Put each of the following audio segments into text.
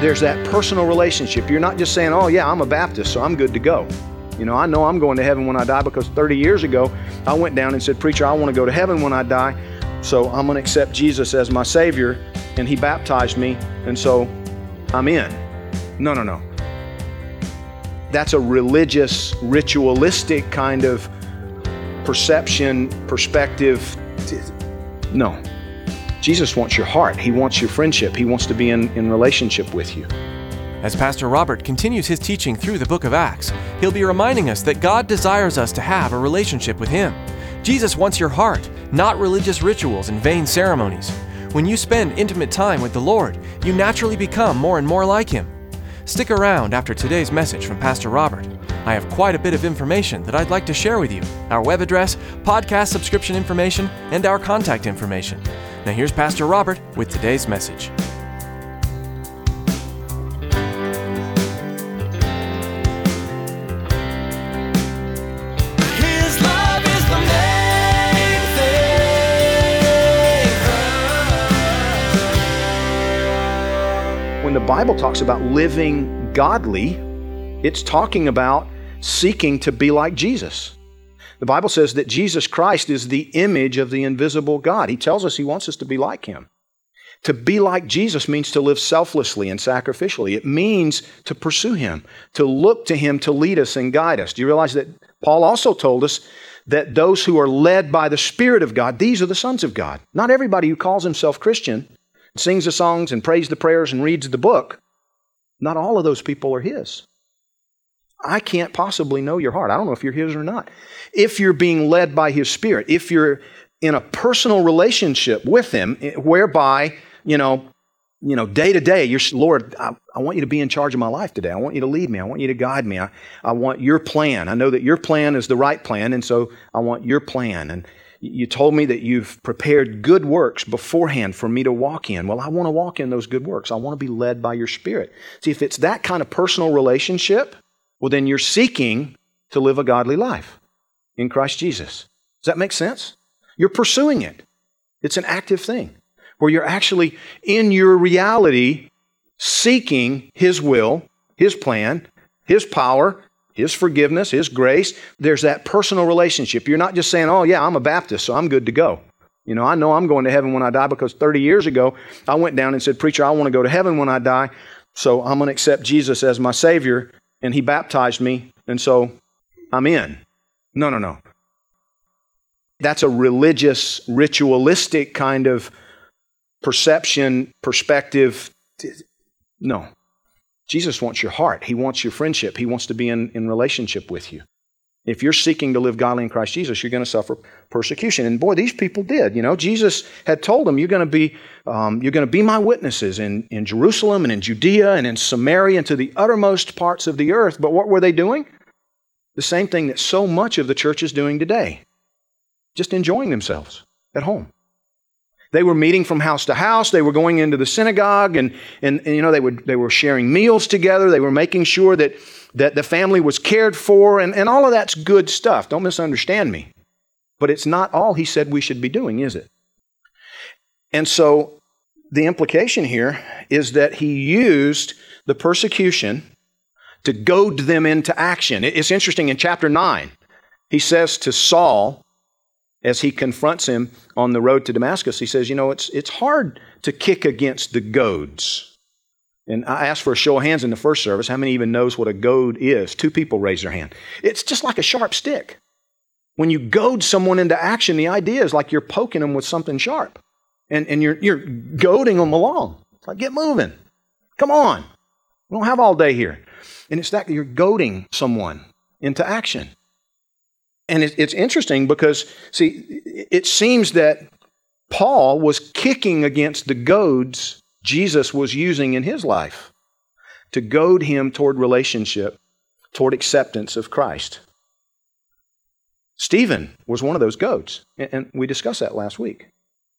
There's that personal relationship. You're not just saying, oh, yeah, I'm a Baptist, so I'm good to go. You know, I know I'm going to heaven when I die because 30 years ago, I went down and said, Preacher, I want to go to heaven when I die, so I'm going to accept Jesus as my Savior, and He baptized me, and so I'm in. No, no, no. That's a religious, ritualistic kind of perception, perspective. No. Jesus wants your heart. He wants your friendship. He wants to be in, in relationship with you. As Pastor Robert continues his teaching through the book of Acts, he'll be reminding us that God desires us to have a relationship with Him. Jesus wants your heart, not religious rituals and vain ceremonies. When you spend intimate time with the Lord, you naturally become more and more like Him. Stick around after today's message from Pastor Robert. I have quite a bit of information that I'd like to share with you our web address, podcast subscription information, and our contact information. Now, here's Pastor Robert with today's message. His love is the main thing. When the Bible talks about living godly, it's talking about seeking to be like Jesus. The Bible says that Jesus Christ is the image of the invisible God. He tells us he wants us to be like him. To be like Jesus means to live selflessly and sacrificially. It means to pursue him, to look to him to lead us and guide us. Do you realize that Paul also told us that those who are led by the Spirit of God, these are the sons of God. Not everybody who calls himself Christian sings the songs and prays the prayers and reads the book. Not all of those people are his. I can't possibly know your heart. I don't know if you're his or not. If you're being led by his spirit, if you're in a personal relationship with him eh, whereby, you know, you know, day to day, you're Lord, I, I want you to be in charge of my life today. I want you to lead me. I want you to guide me. I, I want your plan. I know that your plan is the right plan, and so I want your plan. And you told me that you've prepared good works beforehand for me to walk in. Well, I want to walk in those good works. I want to be led by your spirit. See, if it's that kind of personal relationship, well, then you're seeking to live a godly life in Christ Jesus. Does that make sense? You're pursuing it. It's an active thing where you're actually in your reality seeking His will, His plan, His power, His forgiveness, His grace. There's that personal relationship. You're not just saying, oh, yeah, I'm a Baptist, so I'm good to go. You know, I know I'm going to heaven when I die because 30 years ago I went down and said, Preacher, I want to go to heaven when I die, so I'm going to accept Jesus as my Savior, and He baptized me, and so I'm in. No, no, no. That's a religious, ritualistic kind of perception, perspective. No. Jesus wants your heart. He wants your friendship. He wants to be in, in relationship with you. If you're seeking to live godly in Christ Jesus, you're going to suffer persecution. And boy, these people did. You know, Jesus had told them, "You're going to be, um, you're going to be my witnesses in, in Jerusalem and in Judea and in Samaria and to the uttermost parts of the earth." But what were they doing? The same thing that so much of the church is doing today, just enjoying themselves at home. They were meeting from house to house. They were going into the synagogue, and, and, and, you know they, would, they were sharing meals together. They were making sure that, that the family was cared for, and, and all of that's good stuff. Don't misunderstand me. But it's not all he said we should be doing, is it? And so the implication here is that he used the persecution to goad them into action. It's interesting in chapter 9, he says to Saul, as he confronts him on the road to Damascus, he says, You know, it's, it's hard to kick against the goads. And I asked for a show of hands in the first service. How many even knows what a goad is? Two people raise their hand. It's just like a sharp stick. When you goad someone into action, the idea is like you're poking them with something sharp. And, and you're, you're goading them along. It's Like, get moving. Come on. We don't have all day here. And it's that you're goading someone into action. And it, it's interesting because, see, it seems that Paul was kicking against the goads Jesus was using in his life to goad him toward relationship, toward acceptance of Christ. Stephen was one of those goads, and we discussed that last week.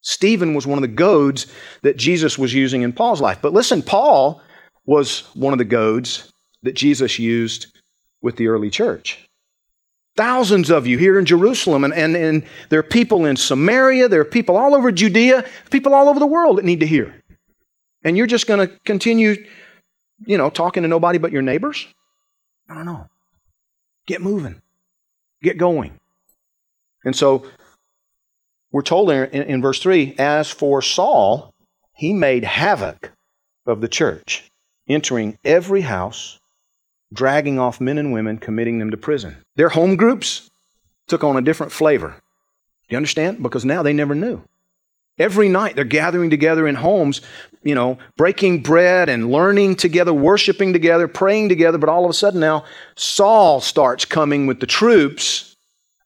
Stephen was one of the goads that Jesus was using in Paul's life. But listen, Paul was one of the goads that Jesus used with the early church. Thousands of you here in Jerusalem, and, and, and there are people in Samaria, there are people all over Judea, people all over the world that need to hear. And you're just going to continue, you know, talking to nobody but your neighbors? I don't know. Get moving, get going. And so we're told in, in, in verse 3 as for Saul, he made havoc of the church, entering every house, dragging off men and women, committing them to prison. Their home groups took on a different flavor. Do you understand? Because now they never knew. Every night they're gathering together in homes, you know, breaking bread and learning together, worshiping together, praying together. But all of a sudden now, Saul starts coming with the troops,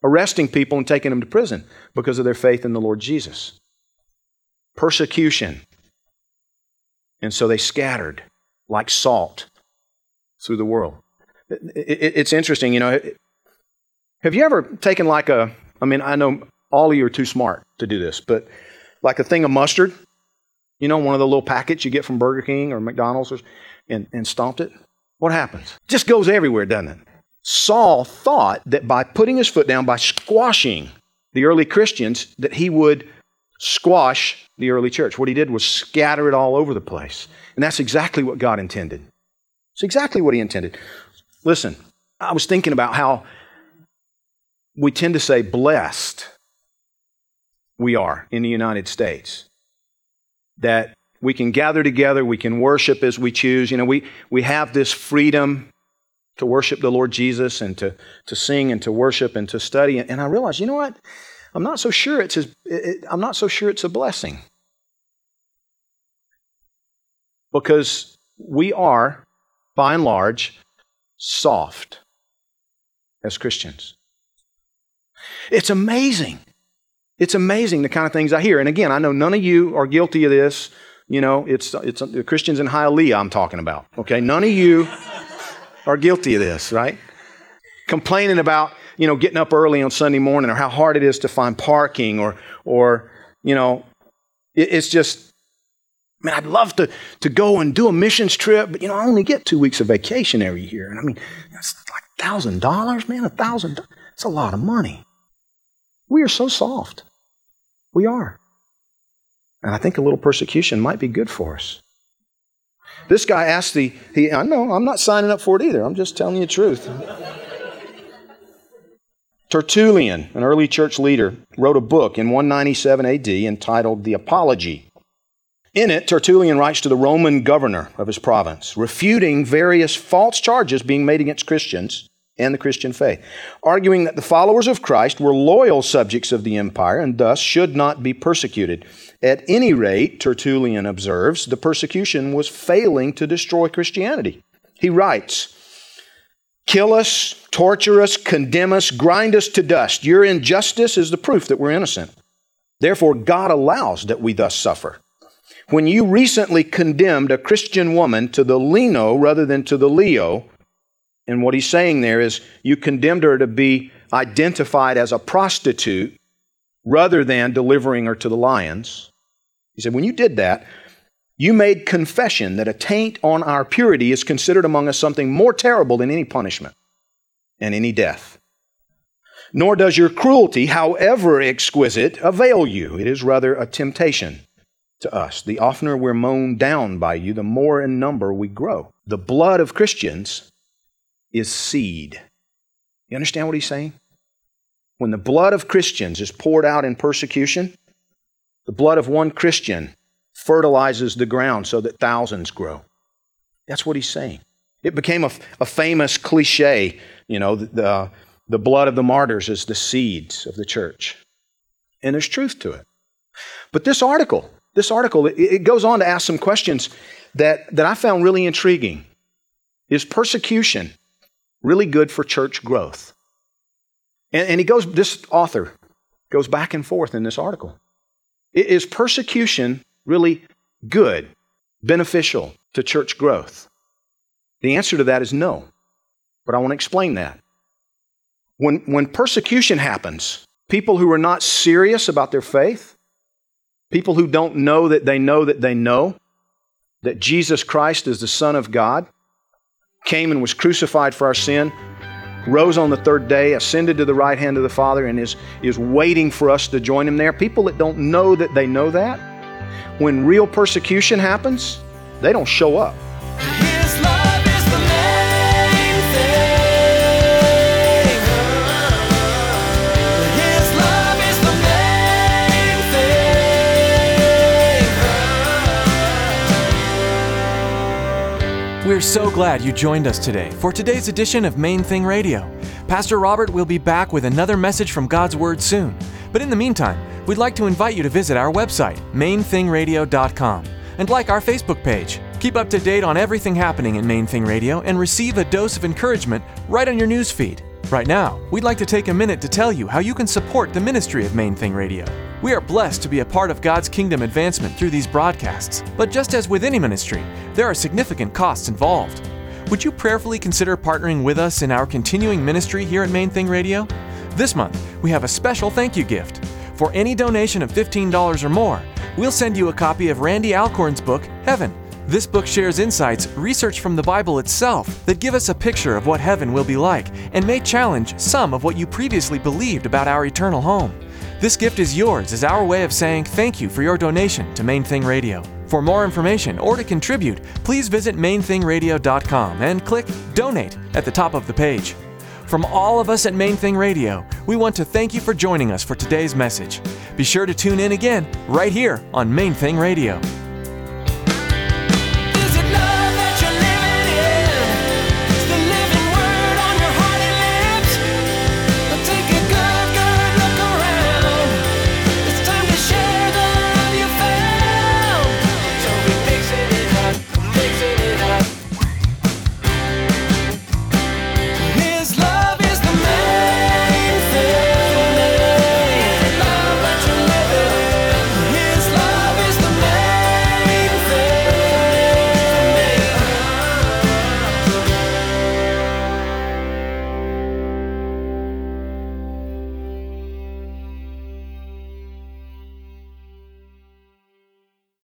arresting people and taking them to prison because of their faith in the Lord Jesus. Persecution. And so they scattered like salt through the world. It's interesting, you know. Have you ever taken like a, I mean, I know all of you are too smart to do this, but like a thing of mustard, you know, one of the little packets you get from Burger King or McDonald's, or, and, and stomped it? What happens? It just goes everywhere, doesn't it? Saul thought that by putting his foot down, by squashing the early Christians, that he would squash the early church. What he did was scatter it all over the place. And that's exactly what God intended. It's exactly what he intended. Listen, I was thinking about how we tend to say blessed we are in the United States. That we can gather together, we can worship as we choose. You know, we, we have this freedom to worship the Lord Jesus and to, to sing and to worship and to study. And I realized, you know what? I'm not so sure it's a, it, I'm not so sure it's a blessing. Because we are, by and large, soft as Christians. It's amazing. It's amazing the kind of things I hear. And again, I know none of you are guilty of this. You know, it's, it's the Christians in Hialeah I'm talking about. Okay? None of you are guilty of this, right? Complaining about, you know, getting up early on Sunday morning or how hard it is to find parking or, or you know, it, it's just, man, I'd love to, to go and do a missions trip, but, you know, I only get two weeks of vacation every year. And I mean, that's like $1,000, man, a thousand. dollars. It's a lot of money. We are so soft. We are. And I think a little persecution might be good for us. This guy asked the, he, I know, I'm not signing up for it either. I'm just telling you the truth. Tertullian, an early church leader, wrote a book in 197 AD entitled The Apology. In it, Tertullian writes to the Roman governor of his province, refuting various false charges being made against Christians and the Christian faith, arguing that the followers of Christ were loyal subjects of the empire and thus should not be persecuted. At any rate, Tertullian observes, the persecution was failing to destroy Christianity. He writes, Kill us, torture us, condemn us, grind us to dust. Your injustice is the proof that we're innocent. Therefore, God allows that we thus suffer. When you recently condemned a Christian woman to the leno rather than to the leo, and what he's saying there is you condemned her to be identified as a prostitute rather than delivering her to the lions. He said, when you did that, you made confession that a taint on our purity is considered among us something more terrible than any punishment and any death. Nor does your cruelty, however exquisite, avail you. It is rather a temptation to us. The oftener we're mown down by you, the more in number we grow. The blood of Christians is seed. You understand what he's saying? When the blood of Christians is poured out in persecution, the blood of one Christian fertilizes the ground so that thousands grow. That's what he's saying. It became a, a famous cliche, you know, the, the, the blood of the martyrs is the seeds of the church. And there's truth to it. But this article this article, it, goes on to ask some questions that, that I found really intriguing. Is persecution really good for church growth? And, and he goes, this author goes back and forth in this article. Is persecution really good, beneficial to church growth? The answer to that is no. But I want to explain that. When, when persecution happens, people who are not serious about their faith, people who don't know that they know that they know that Jesus Christ is the Son of God, came and was crucified for our sin, rose on the third day, ascended to the right hand of the Father, and is, is waiting for us to join him there. People that don't know that they know that, when real persecution happens, they don't show up. So glad you joined us today for today's edition of Main Thing Radio. Pastor Robert will be back with another message from God's Word soon. But in the meantime, we'd like to invite you to visit our website, mainthingradio.com, and like our Facebook page. Keep up to date on everything happening in Main Thing Radio and receive a dose of encouragement right on your news feed. Right now, we'd like to take a minute to tell you how you can support the ministry of Main Thing Radio. We are blessed to be a part of God's kingdom advancement through these broadcasts, but just as with any ministry, there are significant costs involved. Would you prayerfully consider partnering with us in our continuing ministry here at Main Thing Radio? This month, we have a special thank you gift. For any donation of $15 or more, we'll send you a copy of Randy Alcorn's book, Heaven. This book shares insights, research from the Bible itself, that give us a picture of what heaven will be like and may challenge some of what you previously believed about our eternal home. This gift is yours as our way of saying thank you for your donation to Main Thing Radio. For more information or to contribute, please visit mainthingradio.com and click Donate at the top of the page. From all of us at Main Thing Radio, we want to thank you for joining us for today's message. Be sure to tune in again right here on Main Thing Radio.